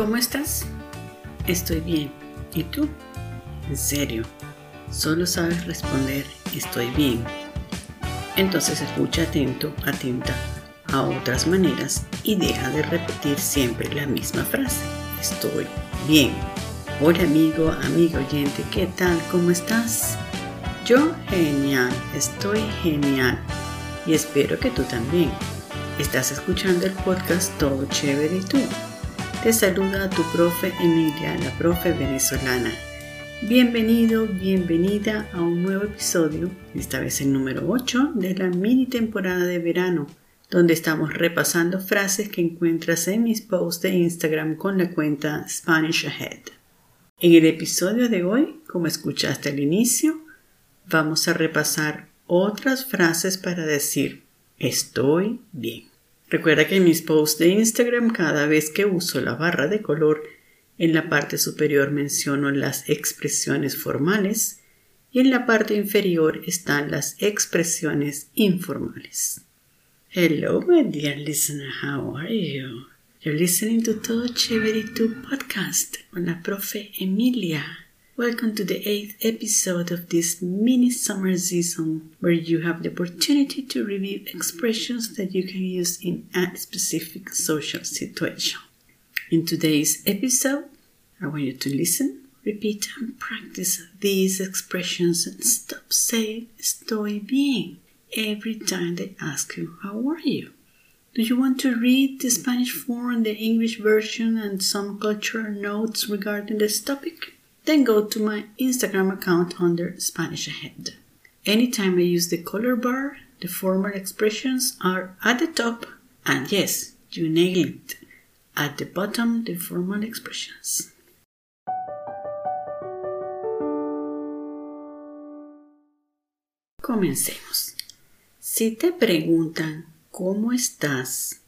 ¿Cómo estás? Estoy bien. ¿Y tú? En serio, solo sabes responder estoy bien. Entonces escucha atento, atenta a otras maneras y deja de repetir siempre la misma frase. Estoy bien. Hola amigo, amigo oyente, ¿qué tal? ¿Cómo estás? Yo genial, estoy genial y espero que tú también. Estás escuchando el podcast Todo Chévere y tú. Te saluda tu profe Emilia, la profe venezolana. Bienvenido, bienvenida a un nuevo episodio, esta vez el número 8 de la mini temporada de verano, donde estamos repasando frases que encuentras en mis posts de Instagram con la cuenta Spanish Ahead. En el episodio de hoy, como escuchaste al inicio, vamos a repasar otras frases para decir estoy bien. Recuerda que en mis posts de Instagram cada vez que uso la barra de color en la parte superior menciono las expresiones formales y en la parte inferior están las expresiones informales. Hello, my dear listener, how are you? You're listening to Todo Chévere Tu podcast con la profe Emilia. Welcome to the eighth episode of this mini summer season, where you have the opportunity to review expressions that you can use in a specific social situation. In today's episode, I want you to listen, repeat, and practice these expressions and stop saying estoy bien every time they ask you, How are you? Do you want to read the Spanish form, the English version, and some cultural notes regarding this topic? Then go to my Instagram account under Spanish Ahead. Anytime I use the color bar, the formal expressions are at the top, and yes, you nailed it. At the bottom, the formal expressions. Comencemos. Si te preguntan cómo estás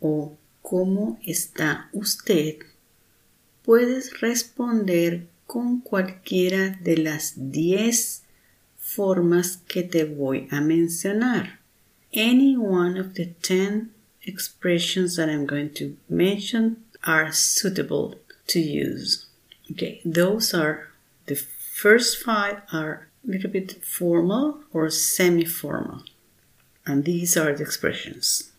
o cómo está usted, puedes responder con cualquiera de las 10 formas que te voy a mencionar. Any one of the 10 expressions that I'm going to mention are suitable to use. Okay, those are the first five are a little bit formal or semi formal. And these are the expressions.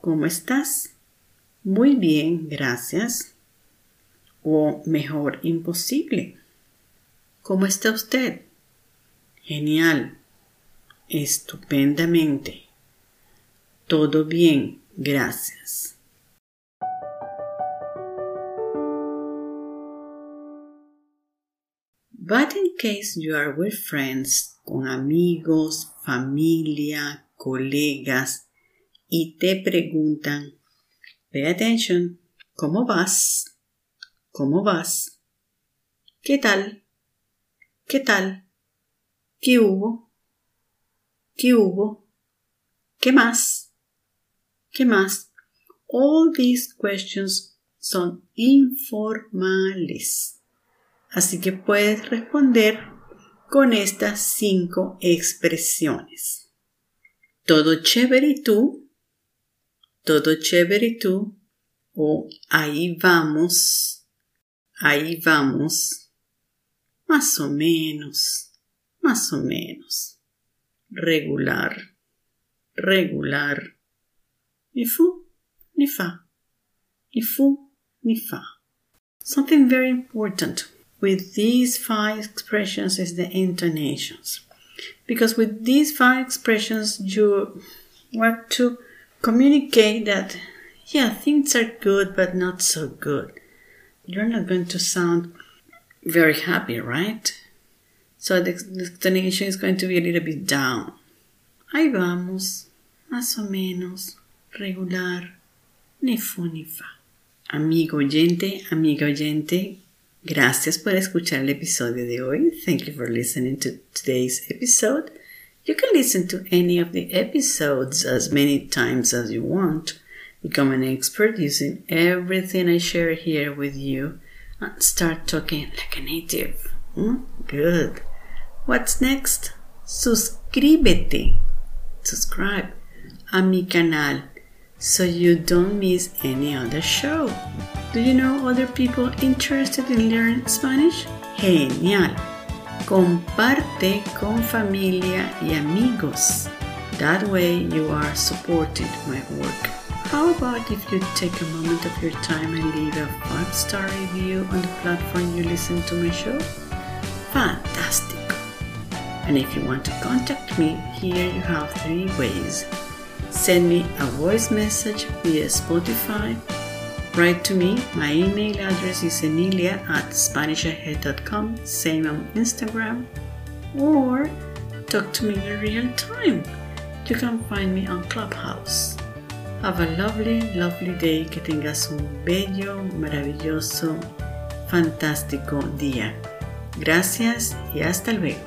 ¿Cómo estás? Muy bien, gracias. O mejor, imposible. ¿Cómo está usted? Genial. Estupendamente. Todo bien, gracias. But in case you are with friends, con amigos, familia, colegas, y te preguntan, pay attention, ¿cómo vas? ¿Cómo vas? ¿Qué tal? ¿Qué tal? ¿Qué hubo? ¿Qué hubo? ¿Qué más? ¿Qué más? All these questions son informales. Así que puedes responder con estas cinco expresiones. Todo chévere y tú. Todo chévere y tú. O ahí vamos. Ahí vamos. Más o menos. Más o menos. Regular. Regular. Ni fu, ni fa. Ni fu, ni fa. Something very important with these five expressions is the intonations. Because with these five expressions, you want to communicate that, yeah, things are good, but not so good. You're not going to sound very happy, right? So the, intonation is going to be a little bit down. Ahí vamos, más o menos, regular, ni fu ni fa. Amigo oyente, amiga oyente, Gracias por escuchar el episodio de hoy. Thank you for listening to today's episode. You can listen to any of the episodes as many times as you want. Become an expert using everything I share here with you and start talking like a native. Hmm? Good. What's next? Suscríbete. Subscribe. a mi canal so you don't miss any other show. Do you know other people interested in learning Spanish? Genial. Comparte con familia y amigos. That way you are supporting my work. How about if you take a moment of your time and leave a 5-star review on the platform you listen to my show? Fantastic! And if you want to contact me, here you have three ways. Send me a voice message via Spotify. Write to me. My email address is emilia at spanishahead.com, same on Instagram. Or talk to me in real time. You can find me on Clubhouse. Have a lovely, lovely day. Que tengas un bello, maravilloso, fantástico día. Gracias y hasta luego.